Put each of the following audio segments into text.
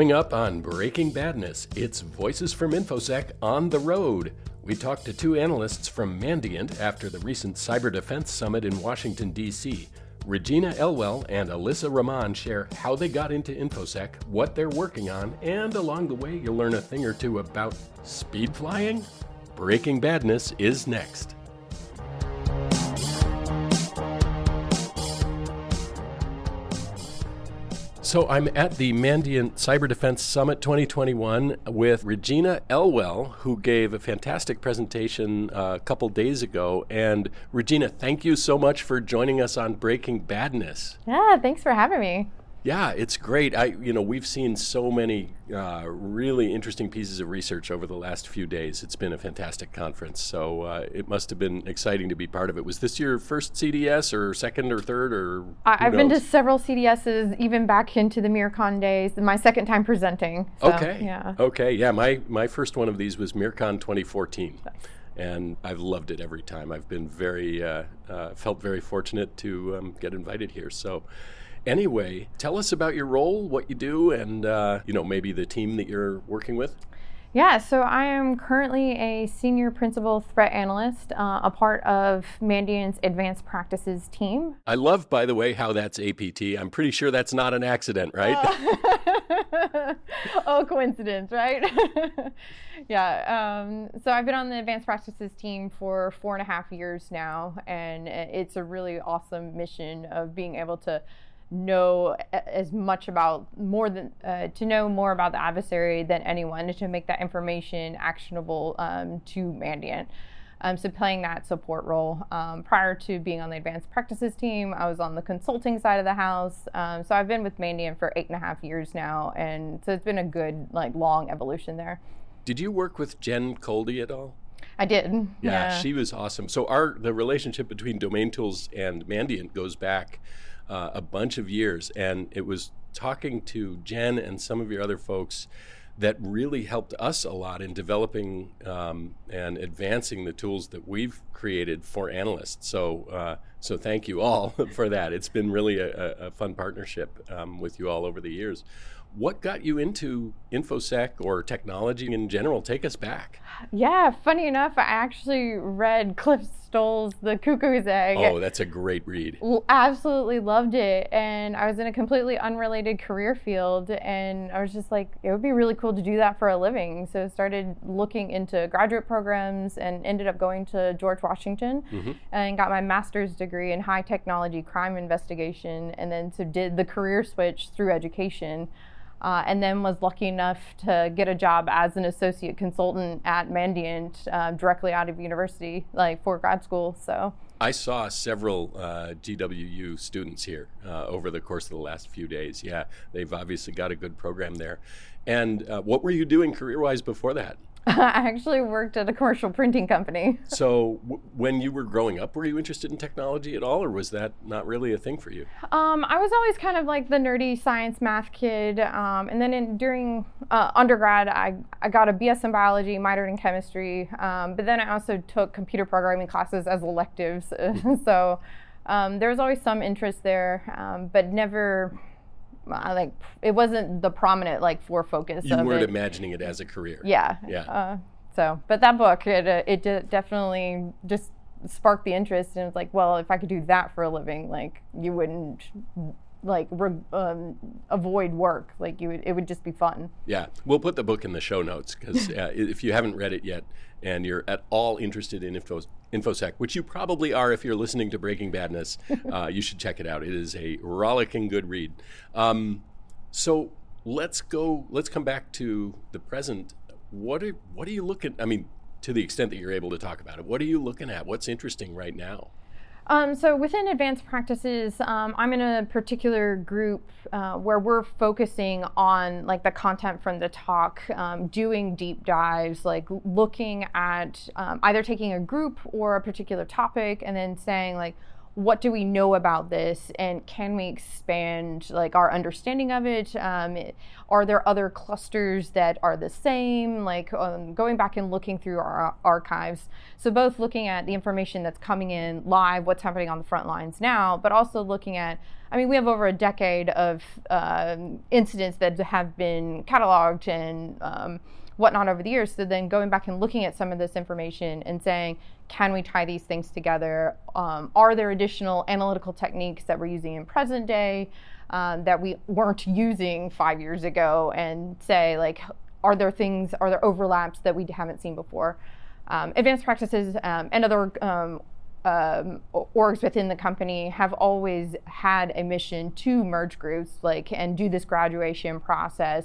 Coming up on Breaking Badness, it's Voices from InfoSec on the road. We talked to two analysts from Mandiant after the recent Cyber Defense Summit in Washington, D.C. Regina Elwell and Alyssa Rahman share how they got into InfoSec, what they're working on, and along the way, you'll learn a thing or two about speed flying. Breaking Badness is next. So I'm at the Mandiant Cyber Defense Summit 2021 with Regina Elwell, who gave a fantastic presentation uh, a couple days ago. And Regina, thank you so much for joining us on Breaking Badness. Yeah, thanks for having me. Yeah, it's great. I, you know, we've seen so many uh, really interesting pieces of research over the last few days. It's been a fantastic conference, so uh, it must have been exciting to be part of it. Was this your first CDS, or second, or third, or? I, have been to several CDSs, even back into the MIRCON days. My second time presenting. So, okay. Yeah. Okay. Yeah. My my first one of these was MIRCON 2014. Nice and I've loved it every time. I've been very uh, uh, felt very fortunate to um, get invited here. So, Anyway, tell us about your role, what you do, and uh, you know maybe the team that you're working with. Yeah, so I am currently a senior principal threat analyst, uh, a part of Mandiant's advanced practices team. I love, by the way, how that's APT. I'm pretty sure that's not an accident, right? Uh, oh, coincidence, right? yeah. Um, so I've been on the advanced practices team for four and a half years now, and it's a really awesome mission of being able to know as much about more than uh, to know more about the adversary than anyone to make that information actionable um, to Mandiant. Um, so playing that support role. Um, prior to being on the advanced practices team, I was on the consulting side of the house. Um, so I've been with Mandiant for eight and a half years now, and so it's been a good like long evolution there. Did you work with Jen Kolde at all? I did. Yeah, yeah, she was awesome. So our the relationship between Domain Tools and Mandiant goes back uh, a bunch of years, and it was talking to Jen and some of your other folks that really helped us a lot in developing um, and advancing the tools that we've created for analysts. So, uh, so thank you all for that. It's been really a, a fun partnership um, with you all over the years. What got you into InfoSec or technology in general? Take us back. Yeah, funny enough, I actually read Cliff Stoll's The Cuckoo's Egg. Oh, that's a great read. Absolutely loved it. And I was in a completely unrelated career field. And I was just like, it would be really cool to do that for a living. So I started looking into graduate programs and ended up going to George Washington mm-hmm. and got my master's degree in high technology crime investigation. And then so did the career switch through education. Uh, and then was lucky enough to get a job as an associate consultant at Mandiant uh, directly out of university, like for grad school. So I saw several uh, GWU students here uh, over the course of the last few days. Yeah, they've obviously got a good program there. And uh, what were you doing career wise before that? I actually worked at a commercial printing company. so, w- when you were growing up, were you interested in technology at all, or was that not really a thing for you? Um, I was always kind of like the nerdy science math kid. Um, and then in, during uh, undergrad, I, I got a BS in biology, minored in chemistry. Um, but then I also took computer programming classes as electives. so, um, there was always some interest there, um, but never uh, like it wasn't the prominent like for focus. You weren't it. imagining it as a career. Yeah. Yeah. Uh, so, but that book, it uh, it definitely just sparked the interest, and it's like, well, if I could do that for a living, like you wouldn't like re- um, avoid work. Like you would, it would just be fun. Yeah, we'll put the book in the show notes because uh, if you haven't read it yet and you're at all interested in info, infosec, which you probably are if you're listening to Breaking Badness, uh, you should check it out. It is a rollicking good read. Um, so let's go. Let's come back to the present. What are what are you looking? I mean, to the extent that you're able to talk about it, what are you looking at? What's interesting right now? Um, so within advanced practices, um, I'm in a particular group uh, where we're focusing on like the content from the talk, um, doing deep dives, like looking at um, either taking a group or a particular topic, and then saying like, what do we know about this? And can we expand like our understanding of it? Um, are there other clusters that are the same? Like um, going back and looking through our archives. So both looking at the information that's coming in live what's happening on the front lines now but also looking at i mean we have over a decade of uh, incidents that have been cataloged and um, whatnot over the years. So then going back and looking at some of this information and saying, can we tie these things together? Um, are there additional analytical techniques that we're using in present day um, that we weren't using five years ago? And say, like, are there things, are there overlaps that we haven't seen before? Um, advanced practices um, and other um, um, orgs within the company have always had a mission to merge groups like and do this graduation process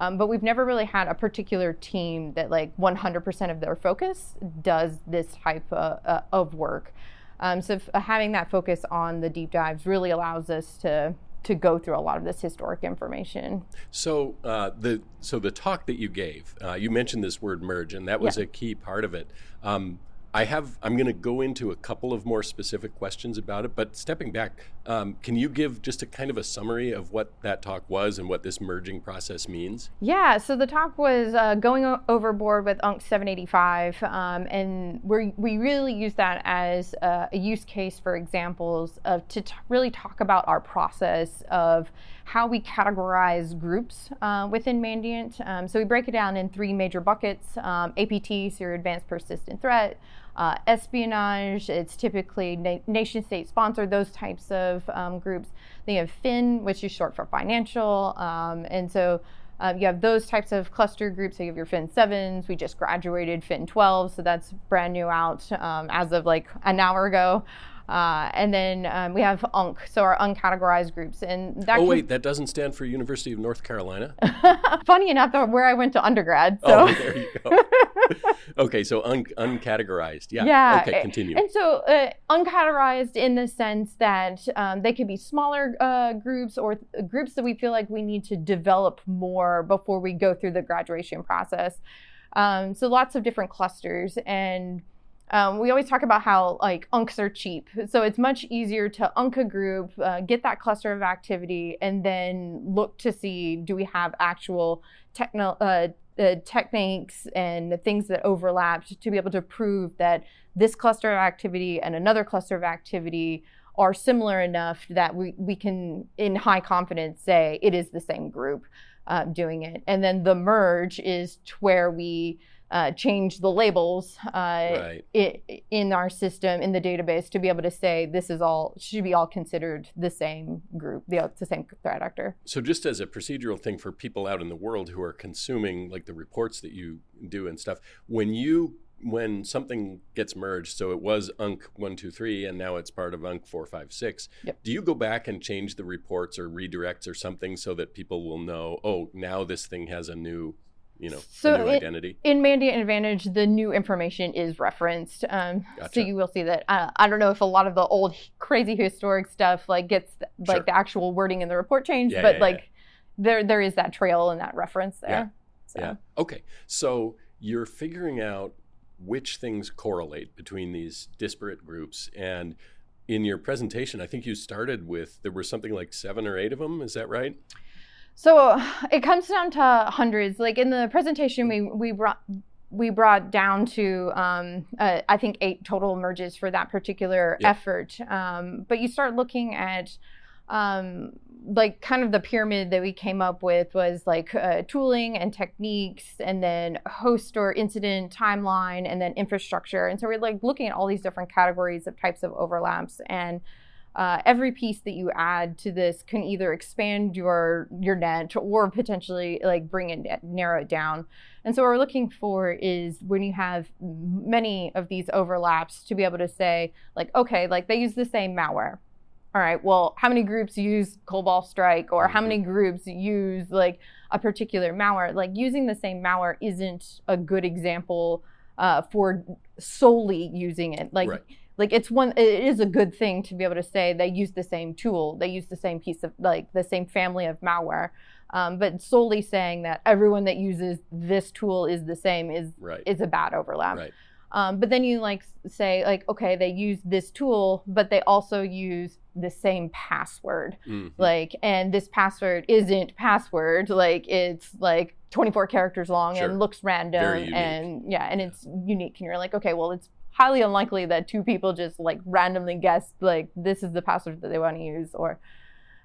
um, but we've never really had a particular team that like 100% of their focus does this type of, uh, of work. Um, so f- having that focus on the deep dives really allows us to to go through a lot of this historic information. So uh, the so the talk that you gave, uh, you mentioned this word merge, and that was yeah. a key part of it. Um, I have. I'm going to go into a couple of more specific questions about it. But stepping back, um, can you give just a kind of a summary of what that talk was and what this merging process means? Yeah. So the talk was uh, going o- overboard with UNC 785, um, and we we really use that as a, a use case for examples of to t- really talk about our process of how we categorize groups uh, within Mandiant. Um, so we break it down in three major buckets: APT, so your advanced persistent threat uh, espionage. It's typically na- nation state sponsored, those types of um, groups. Then you have FIN, which is short for financial. Um, and so um, you have those types of cluster groups. So you have your Fin 7s. We just graduated Fin 12, so that's brand new out um, as of like an hour ago. Uh, and then um, we have UNC, so our uncategorized groups. And that oh wait, that doesn't stand for University of North Carolina. Funny enough, where I went to undergrad. So. Oh, there you go. okay, so un- uncategorized. Yeah. Yeah. Okay, continue. And so uh, uncategorized in the sense that um, they could be smaller uh, groups or th- groups that we feel like we need to develop more before we go through the graduation process. Um, so lots of different clusters and um, we always talk about how like unks are cheap. So it's much easier to unk a group, uh, get that cluster of activity, and then look to see do we have actual techno, uh, uh, techniques and the things that overlapped to be able to prove that this cluster of activity and another cluster of activity are similar enough that we, we can, in high confidence, say it is the same group uh, doing it. And then the merge is where we uh, change the labels uh, right. it, in our system in the database to be able to say this is all should be all considered the same group the, the same threat actor so just as a procedural thing for people out in the world who are consuming like the reports that you do and stuff when you when something gets merged, so it was UNC 123 and now it's part of UNC 456, yep. do you go back and change the reports or redirects or something so that people will know, oh, now this thing has a new you know, so new identity? In Mandiant Advantage, the new information is referenced. Um, gotcha. So you will see that. Uh, I don't know if a lot of the old crazy historic stuff like gets like sure. the actual wording in the report changed, yeah, but yeah, like yeah. there there is that trail and that reference there. Yeah. So. yeah. Okay. So you're figuring out which things correlate between these disparate groups and in your presentation i think you started with there were something like seven or eight of them is that right so it comes down to hundreds. Like in the presentation, we we brought we brought down to um, uh, I think eight total merges for that particular effort. Um, but you start looking at um, like kind of the pyramid that we came up with was like uh, tooling and techniques, and then host or incident timeline, and then infrastructure. And so we're like looking at all these different categories of types of overlaps and uh, every piece that you add to this can either expand your your net or potentially like bring it narrow it down. And so what we're looking for is when you have many of these overlaps to be able to say like okay like they use the same malware. All right, well, how many groups use Cobalt Strike or how many mm-hmm. groups use like a particular malware? Like using the same malware isn't a good example uh, for solely using it. Like right like it's one it is a good thing to be able to say they use the same tool they use the same piece of like the same family of malware um, but solely saying that everyone that uses this tool is the same is right. is a bad overlap right. Um, but then you like say like, okay, they use this tool, but they also use the same password. Mm-hmm. Like, and this password isn't password. Like, it's like 24 characters long sure. and looks random, and yeah, and yeah. it's unique. And you're like, okay, well, it's highly unlikely that two people just like randomly guess like this is the password that they want to use, or.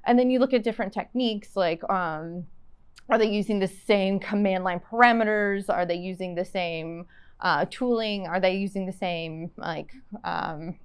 And then you look at different techniques like um, are they using the same command line parameters? Are they using the same uh, tooling? Are they using the same like um,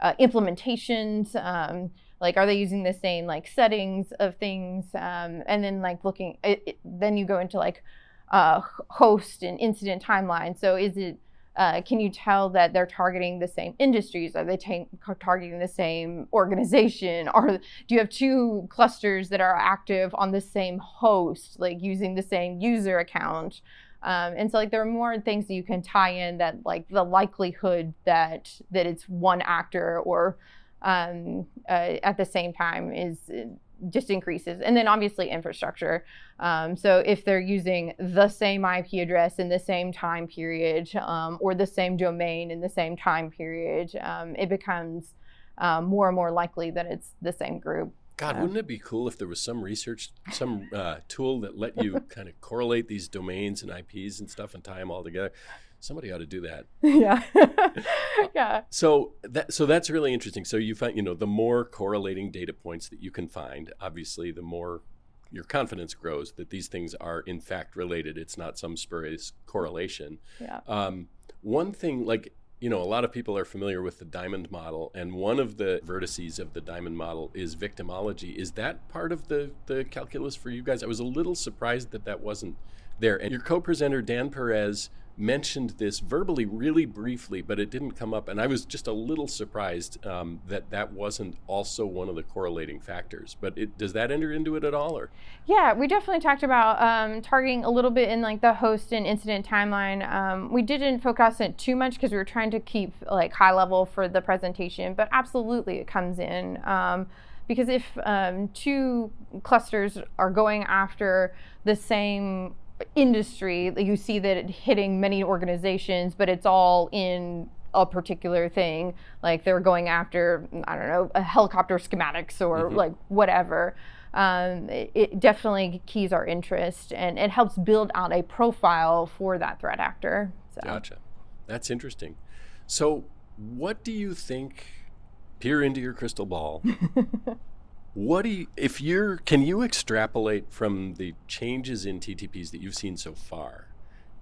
uh, implementations? Um, like, are they using the same like settings of things? Um, and then like looking, it, it, then you go into like uh, host and incident timeline. So is it uh, can you tell that they're targeting the same industries? Are they ta- targeting the same organization? Or do you have two clusters that are active on the same host, like using the same user account? Um, and so like there are more things that you can tie in that like the likelihood that that it's one actor or um, uh, at the same time is just increases. And then obviously infrastructure. Um, so if they're using the same IP address in the same time period um, or the same domain in the same time period, um, it becomes um, more and more likely that it's the same group. God, uh, wouldn't it be cool if there was some research, some uh, tool that let you kind of correlate these domains and IPs and stuff and tie them all together? Somebody ought to do that. Yeah. yeah. So that so that's really interesting. So you find, you know, the more correlating data points that you can find, obviously the more your confidence grows that these things are in fact related. It's not some spurious correlation. Yeah. Um, one thing like you know, a lot of people are familiar with the diamond model, and one of the vertices of the diamond model is victimology. Is that part of the, the calculus for you guys? I was a little surprised that that wasn't there. And your co presenter, Dan Perez, mentioned this verbally really briefly, but it didn't come up. And I was just a little surprised um, that that wasn't also one of the correlating factors. But it, does that enter into it at all? Or yeah, we definitely talked about um, targeting a little bit in like the host and incident timeline. Um, we didn't focus on it too much because we were trying to keep like high level for the presentation. But absolutely, it comes in um, because if um, two clusters are going after the same industry, you see that it hitting many organizations, but it's all in a particular thing. Like they're going after, I don't know, helicopter schematics or mm-hmm. like whatever. Um, it, it, definitely keys our interest and it helps build out a profile for that threat actor. So. Gotcha. That's interesting. So, what do you think? Peer into your crystal ball. What do you, if you're, can you extrapolate from the changes in TTPs that you've seen so far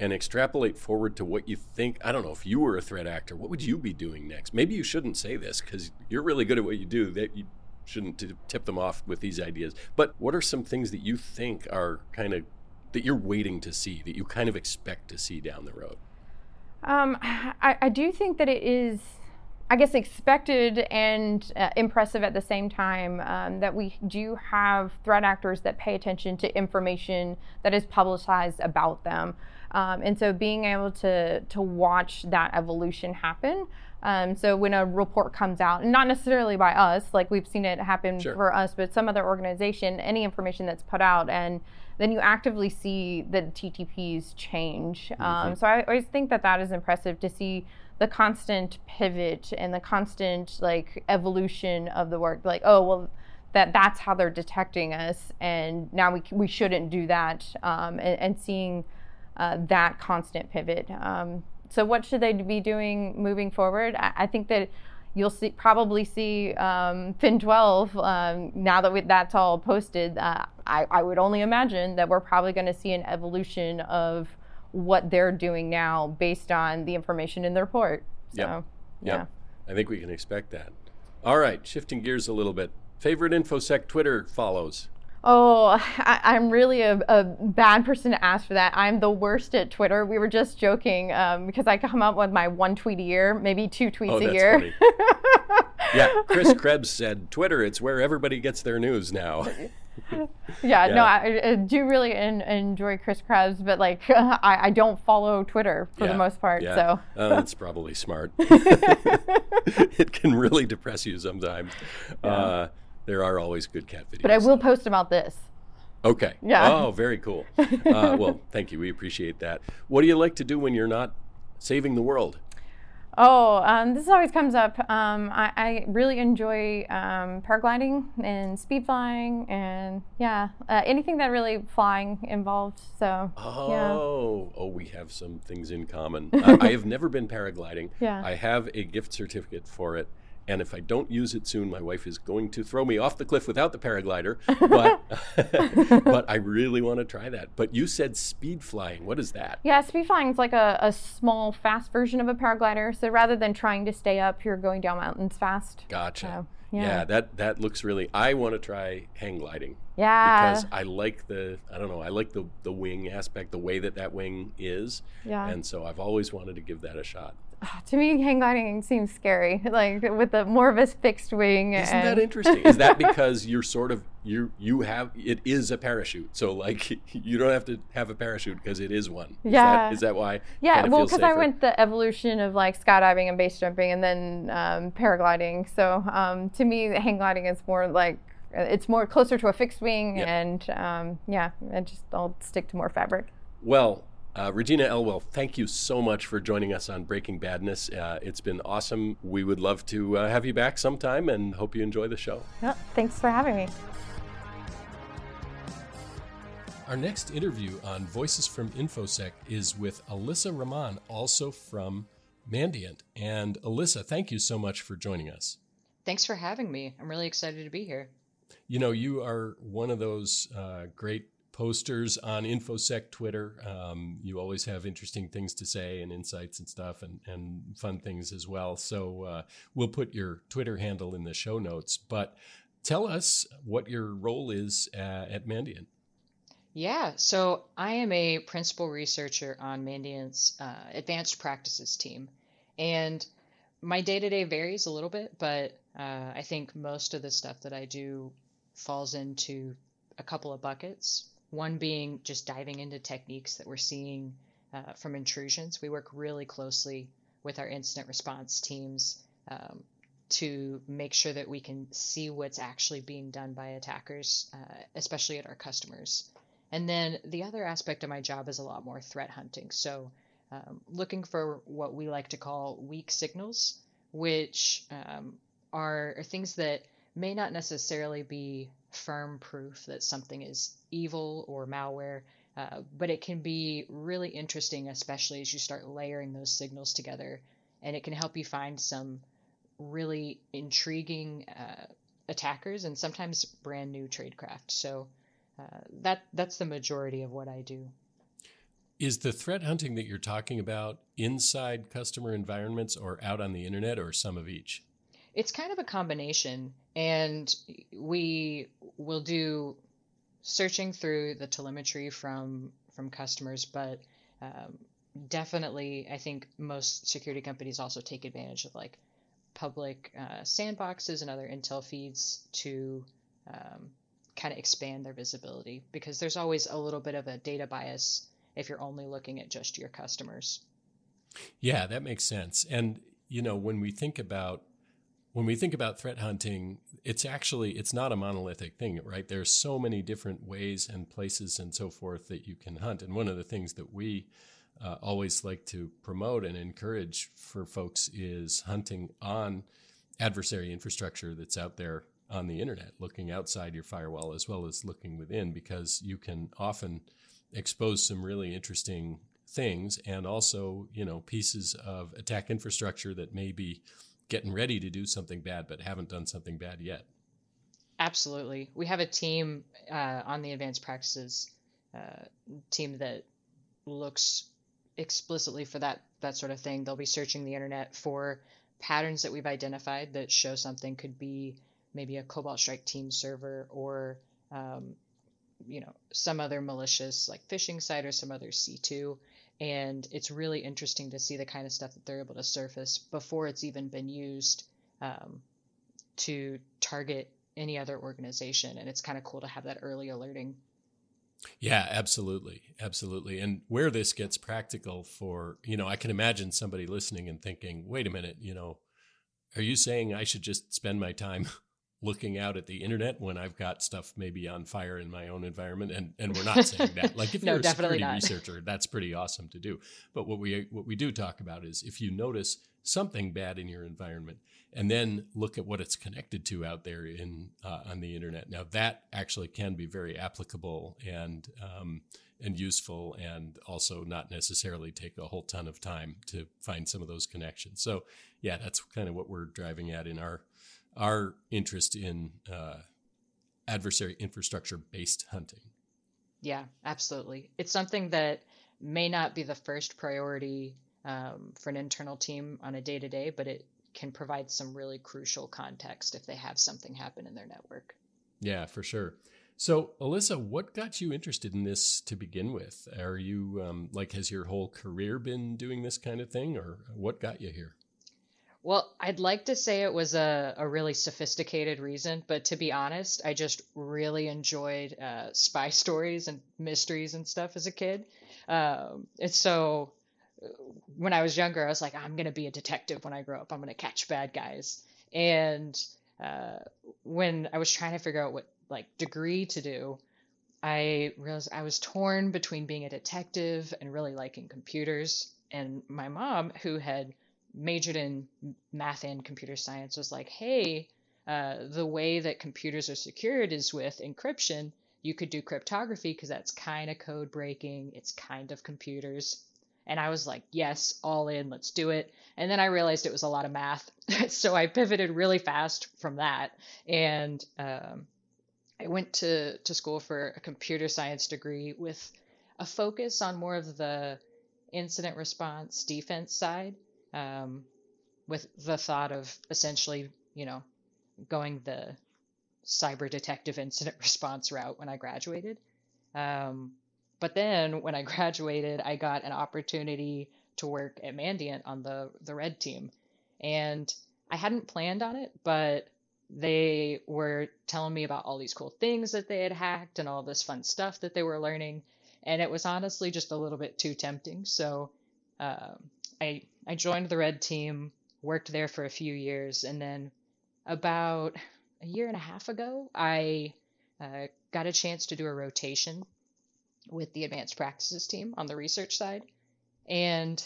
and extrapolate forward to what you think? I don't know, if you were a threat actor, what would you be doing next? Maybe you shouldn't say this because you're really good at what you do. That you shouldn't tip them off with these ideas. But what are some things that you think are kind of, that you're waiting to see, that you kind of expect to see down the road? Um, I, I do think that it is I guess expected and uh, impressive at the same time um, that we do have threat actors that pay attention to information that is publicized about them. Um, and so being able to to watch that evolution happen. Um, so when a report comes out, not necessarily by us, like we've seen it happen sure. for us, but some other organization, any information that's put out, and then you actively see the TTPs change. Mm-hmm. Um, so I always think that that is impressive to see the constant pivot and the constant like evolution of the work like oh well that that's how they're detecting us and now we, we shouldn't do that um, and, and, seeing uh, that constant pivot. Um, so what should they be doing moving forward? I, I think that you'll see probably see um, fin 12 um, now that we, that's all posted uh, I, I would only imagine that we're probably going to see an evolution of what they're doing now based on the information in the report. So, yep. yeah. I think we can expect that. All right, shifting gears a little bit. Favorite InfoSec Twitter follows? Oh, I, am really a, a, bad person to ask for that. I'm the worst at Twitter. We were just joking um, because I come up with my one tweet a year, maybe two tweets oh, a year. yeah, Chris Krebs said Twitter, it's where everybody gets their news now. yeah, yeah, no, I, I do really in, enjoy Chris Krebs, but like I, I don't follow Twitter for yeah, the most part. Yeah. So uh, that's probably smart. it can really depress you sometimes. Uh, there are always good cat videos. But I will post about this. Okay. Yeah. Oh, very cool. Uh, well, thank you. We appreciate that. What do you like to do when you're not saving the world? Oh, um, this always comes up. Um, I, I, really enjoy um, paragliding and speed flying, and yeah, uh, anything that really flying involved. So. Oh, yeah. oh, we have some things in common. I, I have never been paragliding. Yeah. I have a gift certificate for it. And if I don't use it soon, my wife is going to throw me off the cliff without the paraglider. But, but I really want to try that. But you said speed flying. What is that? Yeah, speed flying is like a, a small, fast version of a paraglider. So rather than trying to stay up, you're going down mountains fast. Gotcha. So, yeah. yeah. that that looks really. I want to try hang gliding Yeah. because I like the I don't know I like the the wing aspect, the way that that wing is, yeah. and so I've always wanted to give that a shot. to me, hang gliding seems scary, like with the more of a fixed wing. Isn't and, that interesting? Is that because you're sort of you you have it is a parachute, so like you don't have to have a parachute because it is one. Is Yeah. That, is that why? Yeah, well, because I went the evolution of like skydiving and base jumping, and then um, paragliding. So um, to me, hang gliding is more like it's more closer to a fixed wing, Yep. and um, yeah, I just I'll stick to more fabric. Well, uh, Regina Elwell, thank you so much for joining us on Breaking Badness. Uh, it's been awesome. We would love to uh, have you back sometime, and hope you enjoy the show. Yeah, thanks for having me. Our next interview on Voices from InfoSec is with Alyssa Rahman, also from Mandiant. And Alyssa, thank you so much for joining us. Thanks for having me. I'm really excited to be here. You know, you are one of those uh, great posters on InfoSec Twitter. Um, you always have interesting things to say and insights and stuff and, and fun things as well. So uh, we'll put your Twitter handle in the show notes. But tell us what your role is uh, at Mandiant. Yeah, so I am a principal researcher on Mandiant's uh, advanced practices team. And my day to day varies a little bit, but uh, I think most of the stuff that I do falls into a couple of buckets. One being just diving into techniques that we're seeing uh, from intrusions. We work really closely with our incident response teams um, to make sure that we can see what's actually being done by attackers, uh, especially at our customers. And then the other aspect of my job is a lot more threat hunting. So, um, looking for what we like to call weak signals, which um, are, are things that may not necessarily be firm proof that something is evil or malware, uh, but it can be really interesting, especially as you start layering those signals together. And it can help you find some really intriguing uh, attackers and sometimes brand new tradecraft. So, uh, that that's the majority of what I do. Is the threat hunting that you're talking about inside customer environments or out on the internet or some of each? It's kind of a combination, and we will do searching through the telemetry from from customers, but um, definitely, I think most security companies also take advantage of like public uh, sandboxes and other intel feeds to um, kind of expand their visibility because there's always a little bit of a data bias if you're only looking at just your customers. Yeah, that makes sense. And you know, when we think about when we think about threat hunting, it's actually it's not a monolithic thing, right? There's so many different ways and places and so forth that you can hunt. And one of the things that we uh, always like to promote and encourage for folks is hunting on adversary infrastructure that's out there on the internet, looking outside your firewall as well as looking within, because you can often expose some really interesting things and also, you know, pieces of attack infrastructure that may be getting ready to do something bad but haven't done something bad yet. Absolutely. We have a team uh, on the advanced practices uh, team that looks explicitly for that that sort of thing. They'll be searching the internet for patterns that we've identified that show something could be maybe a Cobalt Strike team server or um, you know some other malicious like phishing site or some other C2 and it's really interesting to see the kind of stuff that they're able to surface before it's even been used um, to target any other organization and it's kind of cool to have that early alerting Yeah, absolutely. Absolutely. And where this gets practical for, you know, I can imagine somebody listening and thinking, wait a minute, you know, are you saying I should just spend my time looking out at the internet when I've got stuff maybe on fire in my own environment? And and we're not saying that. Like if No, you're a security not. researcher, that's pretty awesome to do. But what we what we do talk about is if you notice something bad in your environment and then look at what it's connected to out there in uh, on the internet now that actually can be very applicable and um, and useful and also not necessarily take a whole ton of time to find some of those connections so yeah that's kind of what we're driving at in our our interest in uh, adversary infrastructure based hunting yeah absolutely it's something that may not be the first priority um, for an internal team on a day to day, but it can provide some really crucial context if they have something happen in their network. Yeah, for sure. So, Alyssa, what got you interested in this to begin with? Are you um, like, has your whole career been doing this kind of thing, or what got you here? Well, I'd like to say it was a, a really sophisticated reason, but to be honest, I just really enjoyed uh, spy stories and mysteries and stuff as a kid. Um, and so when I was younger, I was like, I'm going to be a detective when I grow up. I'm going to catch bad guys. And uh, when I was trying to figure out what like degree to do, I realized I was torn between being a detective and really liking computers. And my mom, who had majored in math and computer science, was like, hey, uh, the way that computers are secured is with encryption. You could do cryptography because that's kind of code breaking. It's kind of computers. And I was like, yes, all in, let's do it. And then I realized it was a lot of math. so I pivoted really fast from that. And um, I went to, to school for a computer science degree with a focus on more of the incident response defense side, um, with the thought of essentially, you know, going the cyber detective incident response route when I graduated. Um, but then when I graduated, I got an opportunity to work at Mandiant on the the red team, and I hadn't planned on it, but they were telling me about all these cool things that they had hacked and all this fun stuff that they were learning, and it was honestly just a little bit too tempting. So um, I I joined the red team, worked there for a few years, and then about a year and a half ago, I uh, got a chance to do a rotation with the advanced practices team on the research side. And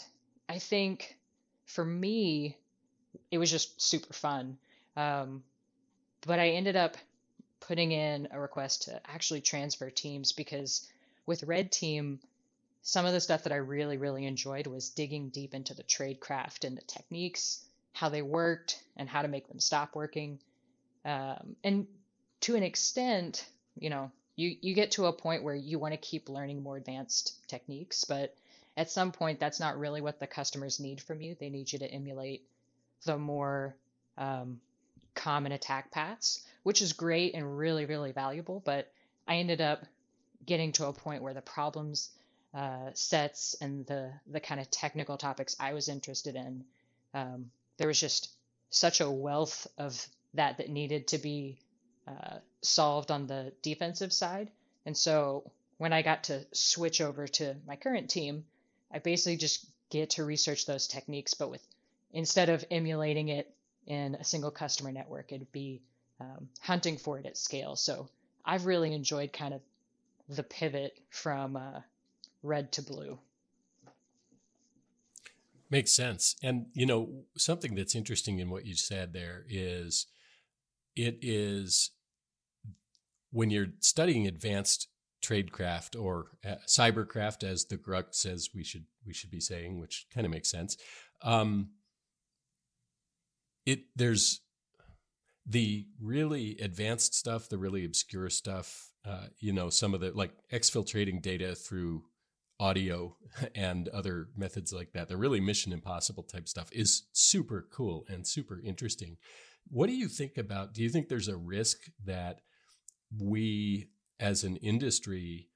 I think for me, it was just super fun. Um, but I ended up putting in a request to actually transfer teams because with Red Team, some of the stuff that I really, really enjoyed was digging deep into the tradecraft and the techniques, how they worked, and how to make them stop working. Um, and to an extent, you know, you you get to a point where you want to keep learning more advanced techniques, but at some point that's not really what the customers need from you. They need you to emulate the more um, common attack paths, which is great and really really valuable. But I ended up getting to a point where the problems uh, sets and the the kind of technical topics I was interested in, um, there was just such a wealth of that that needed to be uh, solved on the defensive side. And so when I got to switch over to my current team, I basically just get to research those techniques, but with instead of emulating it in a single customer network, it'd be um, hunting for it at scale. So I've really enjoyed kind of the pivot from uh, red to blue. Makes sense. And, you know, something that's interesting in what you said there is it is when you're studying advanced tradecraft or uh, cybercraft, as the grugq says we should we should be saying, which kind of makes sense. Um, it there's the really advanced stuff, the really obscure stuff. Uh, you know, some of the like exfiltrating data through audio and other methods like that. The really mission impossible type stuff is super cool and super interesting. What do you think about? Do you think there's a risk that we as an industry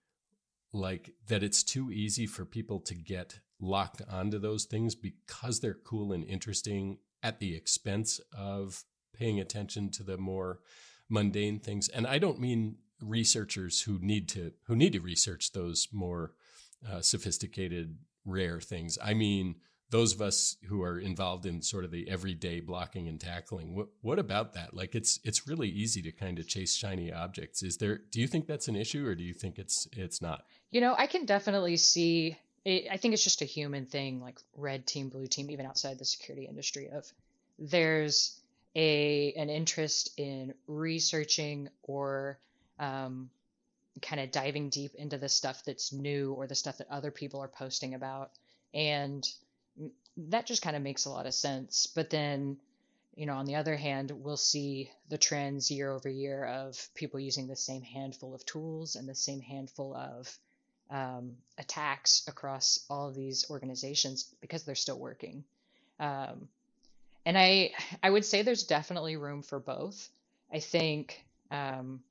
like that it's too easy for people to get locked onto those things because they're cool and interesting at the expense of paying attention to the more mundane things and i don't mean researchers who need to who need to research those more uh, sophisticated rare things. I mean those of us who are involved in sort of the everyday blocking and tackling what what about that? Like it's it's really easy to kind of chase shiny objects. Is there do you think that's an issue or do you think it's it's not? You know i can definitely see it, I think it's just a human thing, like red team, blue team, even outside the security industry. Of there's a an interest in researching or um, kind of diving deep into the stuff that's new or the stuff that other people are posting about, and that just kind of makes a lot of sense. But then you know, on the other hand, we'll see the trends year over year of people using the same handful of tools and the same handful of um, attacks across all of these organizations because they're still working. Um, and I, I would say there's definitely room for both. I think um,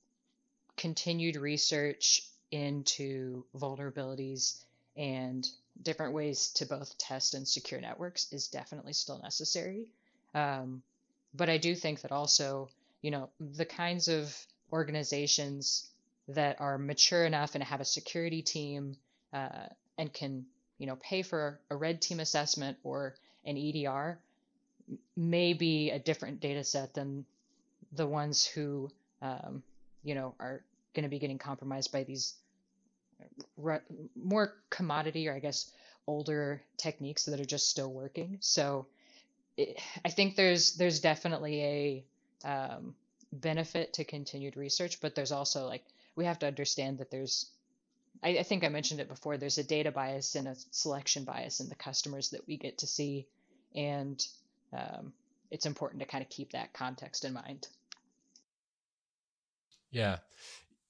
continued research into vulnerabilities and different ways to both test and secure networks is definitely still necessary. Um, but I do think that also, you know, the kinds of organizations that are mature enough and have a security team uh, and can, you know, pay for a red team assessment or an EDR may be a different data set than the ones who, um, you know, are going to be getting compromised by these re- more commodity or I guess older techniques that are just still working. So it, I think there's there's definitely a um, benefit to continued research, but there's also like we have to understand that there's I, I, think I mentioned it before. There's a data bias and a selection bias in the customers that we get to see, and um, it's important to kind of keep that context in mind. Yeah,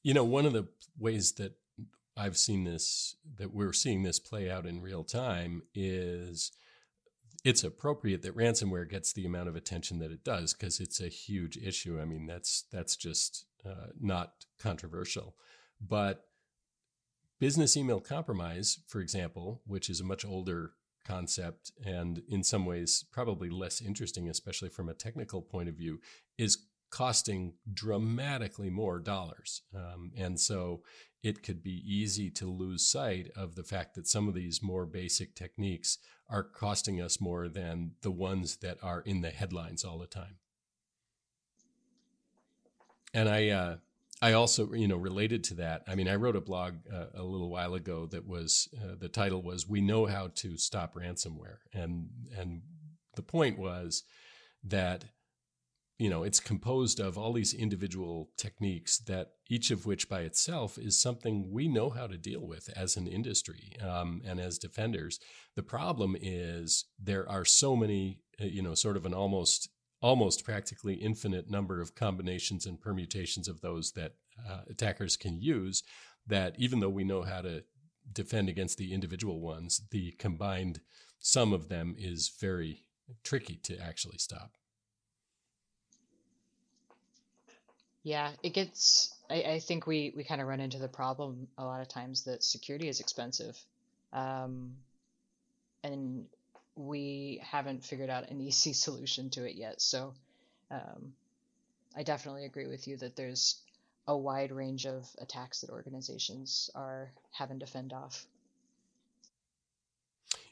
you know, one of the ways that I've seen this, that we're seeing this play out in real time, is it's appropriate that ransomware gets the amount of attention that it does because it's a huge issue. I mean, that's that's just uh, not controversial. But business email compromise, for example, which is a much older concept and in some ways probably less interesting, especially from a technical point of view, is costing dramatically more dollars. Um, and so it could be easy to lose sight of the fact that some of these more basic techniques are costing us more than the ones that are in the headlines all the time. And I, uh, I also, you know, related to that. I mean, I wrote a blog uh, a little while ago that was uh, the title was "We Know How to Stop Ransomware," and and the point was that you know it's composed of all these individual techniques that each of which by itself is something we know how to deal with as an industry um, and as defenders. The problem is there are so many uh, you know sort of an almost almost practically infinite number of combinations and permutations of those that uh, attackers can use that even though we know how to defend against the individual ones the combined sum of them is very tricky to actually stop Yeah, it gets. I, I think we we kind of run into the problem a lot of times that security is expensive, um, and we haven't figured out an easy solution to it yet. So, um, I definitely agree with you that there's a wide range of attacks that organizations are having to fend off.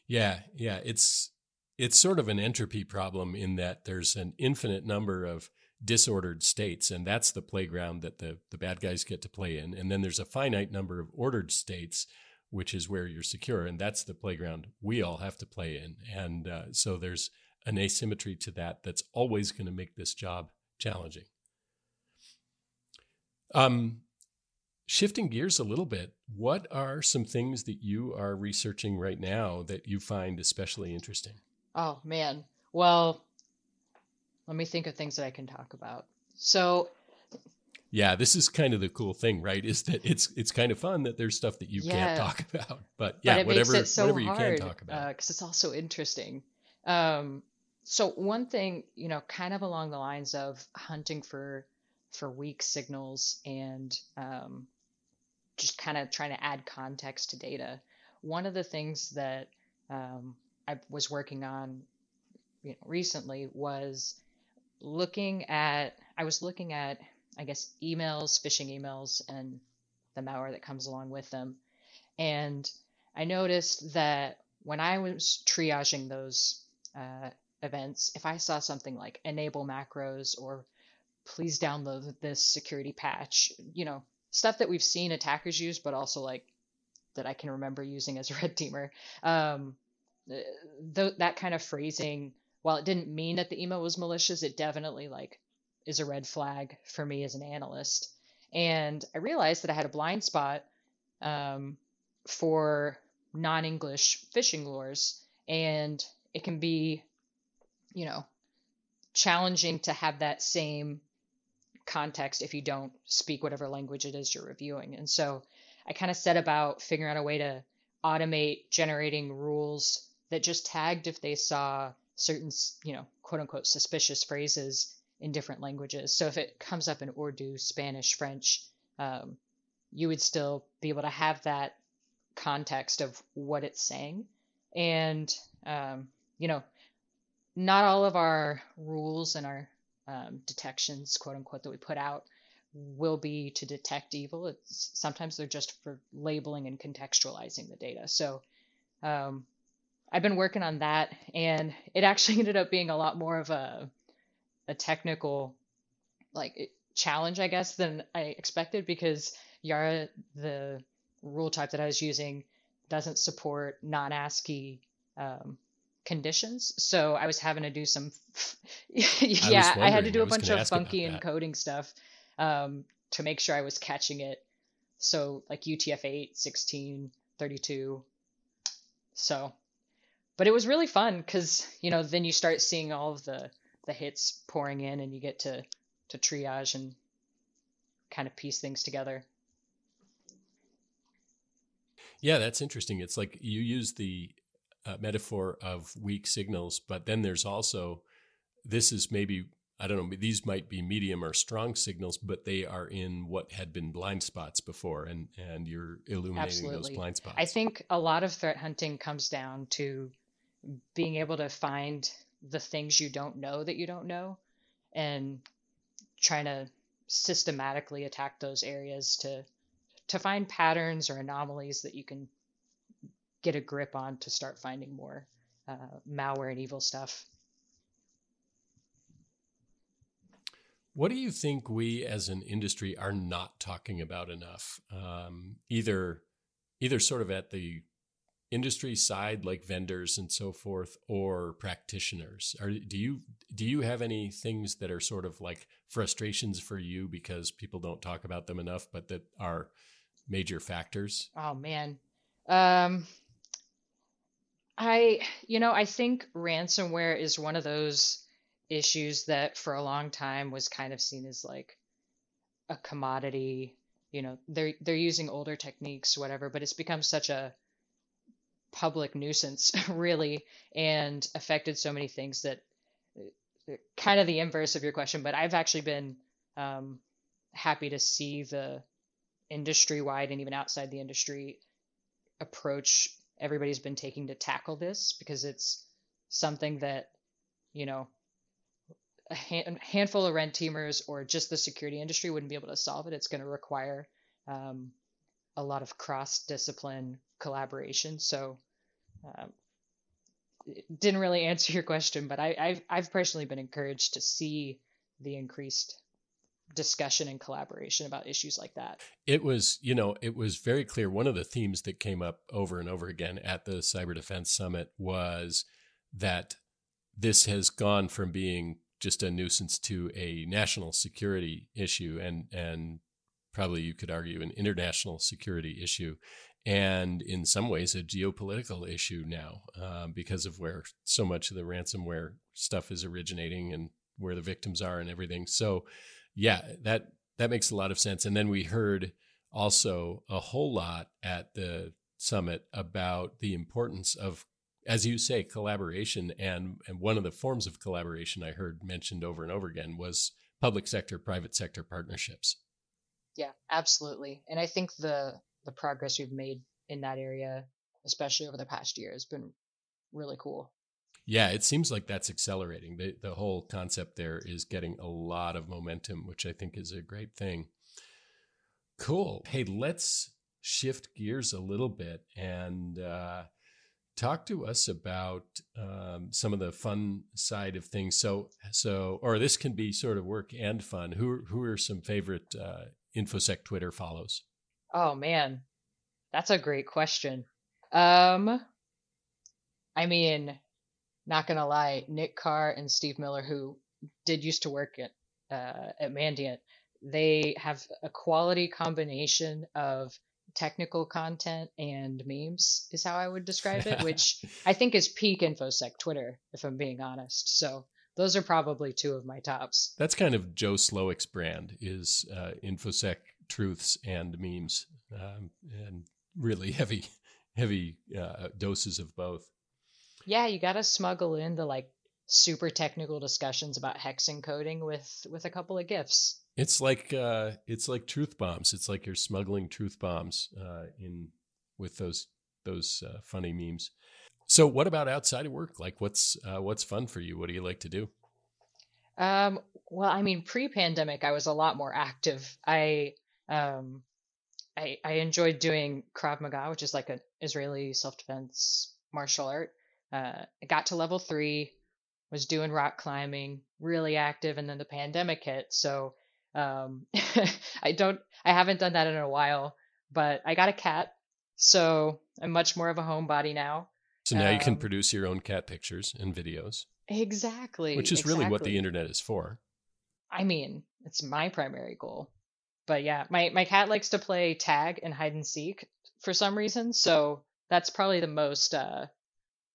Yeah, yeah, it's it's sort of an entropy problem in that there's an infinite number of disordered states and that's the playground that the the bad guys get to play in. And then there's a finite number of ordered states which is where you're secure and that's the playground we all have to play in. And uh, so there's an asymmetry to that that's always going to make this job challenging. Um, shifting gears a little bit what are some things that you are researching right now that you find especially interesting? Oh man. Well let me think of things that I can talk about. So, yeah, this is kind of the cool thing, right? Is that it's it's kind of fun that there's stuff that you yeah, can't talk about, but yeah, but whatever so whatever hard, you can talk about because uh, it's also interesting. Um, so one thing, you know, kind of along the lines of hunting for for weak signals and um, just kind of trying to add context to data. One of the things that um, I was working on you know, recently was looking at, I was looking at, I guess, emails, phishing emails, and the malware that comes along with them. And I noticed that when I was triaging those uh, events, if I saw something like enable macros or please download this security patch, you know, stuff that we've seen attackers use, but also like that I can remember using as a red teamer. Um, th- that kind of phrasing, while it didn't mean that the email was malicious, it definitely like is a red flag for me as an analyst. And I realized that I had a blind spot um, for non-English phishing lures, and it can be, you know, challenging to have that same context if you don't speak whatever language it is you're reviewing. And so I kind of set about figuring out a way to automate generating rules that just tagged if they saw certain, you know, quote unquote suspicious phrases in different languages. So if it comes up in Urdu, Spanish, French, um, you would still be able to have that context of what it's saying. And, um, you know, not all of our rules and our um, detections, quote unquote, that we put out will be to detect evil. It's sometimes they're just for labeling and contextualizing the data. So um, I've been working on that, and it actually ended up being a lot more of a a technical like challenge, I guess, than I expected because Yara, the rule type that I was using, doesn't support non-ASCII um, conditions. So I was having to do some, yeah, I, I, had to do a bunch of funky encoding stuff um, to make sure I was catching it. So like UTF-8, 16, 32. So, but it was really fun because you know then you start seeing all of the the hits pouring in, and you get to to triage and kind of piece things together. Yeah, that's interesting. It's like you use the uh, metaphor of weak signals, but then there's also this is maybe I don't know these might be medium or strong signals, but they are in what had been blind spots before, and and you're illuminating Absolutely. those blind spots. I think a lot of threat hunting comes down to being able to find the things you don't know that you don't know, and trying to systematically attack those areas to to find patterns or anomalies that you can get a grip on to start finding more uh, malware and evil stuff. What do you think we as an industry are not talking about enough? Um, either, either sort of at the industry side, like vendors and so forth, or practitioners. Are, do you do you have any things that are sort of like frustrations for you because people don't talk about them enough, but that are major factors? Oh man, um, I, you know, I think ransomware is one of those issues that for a long time was kind of seen as like a commodity. You know, they're they're using older techniques, whatever, but it's become such a public nuisance, really, and affected so many things that uh, kind of the inverse of your question. But I've actually been um, happy to see the industry wide and even outside the industry approach everybody's been taking to tackle this because it's something that you know a hand, handful of red teamers or just the security industry wouldn't be able to solve it it's going to require um, a lot of cross discipline collaboration so um, didn't really answer your question but I, I've, I've personally been encouraged to see the increased discussion and collaboration about issues like that. It was, you know, it was very clear. One of the themes that came up over and over again at the Cyber Defense Summit was that this has gone from being just a nuisance to a national security issue and and probably you could argue an international security issue and in some ways a geopolitical issue now um, because of where so much of the ransomware stuff is originating and where the victims are and everything so yeah, that that makes a lot of sense. And then we heard also a whole lot at the summit about the importance of as you say collaboration and and one of the forms of collaboration I heard mentioned over and over again was public sector private sector partnerships. Yeah, absolutely. And I think the the progress we've made in that area especially over the past year has been really cool. Yeah, it seems like that's accelerating. The the whole concept there is getting a lot of momentum, which I think is a great thing. Cool. Hey, let's shift gears a little bit and uh, talk to us about um, some of the fun side of things. So, so, or this can be sort of work and fun. Who who are some favorite uh, infosec Twitter follows? Oh man, that's a great question. Um, I mean, not gonna lie, Nick Carr and Steve Miller, who did used to work at uh, at Mandiant, they have a quality combination of technical content and memes is how I would describe it, which I think is peak infosec Twitter, if I'm being honest. So those are probably two of my tops. That's kind of Joe Slowik's brand is uh, infosec truths and memes, um, and really heavy, heavy uh, doses of both. Yeah, you got to smuggle in the like super technical discussions about hex encoding with with a couple of gifs. It's like uh, it's like truth bombs. It's like you're smuggling truth bombs uh, in with those those uh, funny memes. So, what about outside of work? Like, what's uh, what's fun for you? What do you like to do? Um, well, I mean, pre-pandemic, I was a lot more active. I um, I, I enjoyed doing Krav Maga, which is like an Israeli self-defense martial art. Uh, I got to level three, was doing rock climbing, really active, and then the pandemic hit. So um, I don't, I haven't done that in a while, but I got a cat, so I'm much more of a homebody now. So now um, you can um, produce your own cat pictures and videos. Exactly. Which is exactly. really what the internet is for. I mean, it's my primary goal. But yeah, my, my cat likes to play tag and hide and seek for some reason. So that's probably the most uh,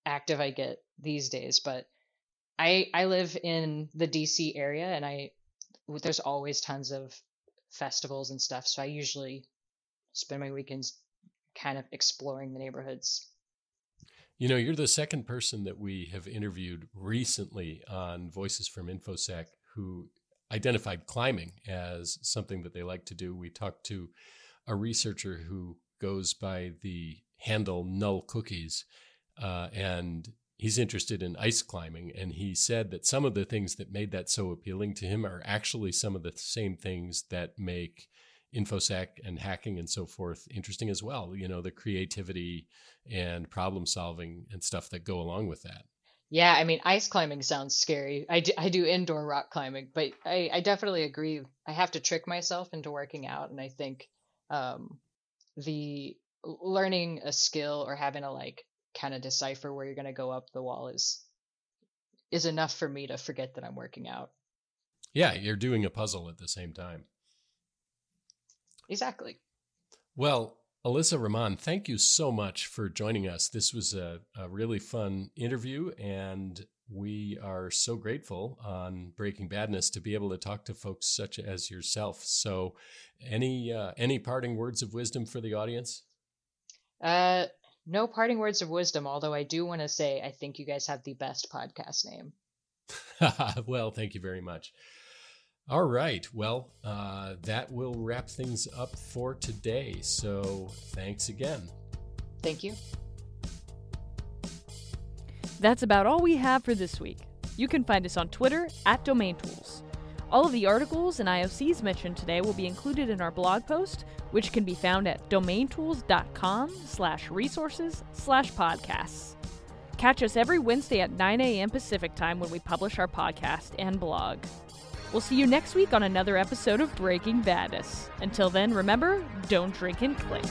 active I get these days. But I I live in the DC area and I there's always tons of festivals and stuff. So I usually spend my weekends kind of exploring the neighborhoods. You know, you're the second person that we have interviewed recently on Voices from InfoSec who identified climbing as something that they like to do. We talked to a researcher who goes by the handle Null Cookies, uh, and he's interested in ice climbing. And he said that some of the things that made that so appealing to him are actually some of the same things that make infosec and hacking and so forth interesting as well you know the creativity and problem solving and stuff that go along with that yeah i mean ice climbing sounds scary. I do, I do indoor rock climbing but I, I definitely agree. I have to trick myself into working out and i think um, the learning a skill or having to like kind of decipher where you're going to go up the wall is is enough for me to forget that i'm working out. Yeah you're doing a puzzle at the same time. Exactly. Well, Alyssa Rahman, thank you so much for joining us. This was a, a, really fun interview, and we are so grateful on Breaking Badness to be able to talk to folks such as yourself. So, any uh, any parting words of wisdom for the audience? Uh, no parting words of wisdom. Although I do want to say, I think you guys have the best podcast name. well, thank you very much. All right. Well, uh, that will wrap things up for today. So thanks again. Thank you. That's about all we have for this week. You can find us on Twitter at Domain Tools. All of the articles and IOCs mentioned today will be included in our blog post, which can be found at domaintools.com slash resources slash podcasts. Catch us every Wednesday at 9 a.m. Pacific time when we publish our podcast and blog. We'll see you next week on another episode of Breaking Badness. Until then, remember, don't drink and click.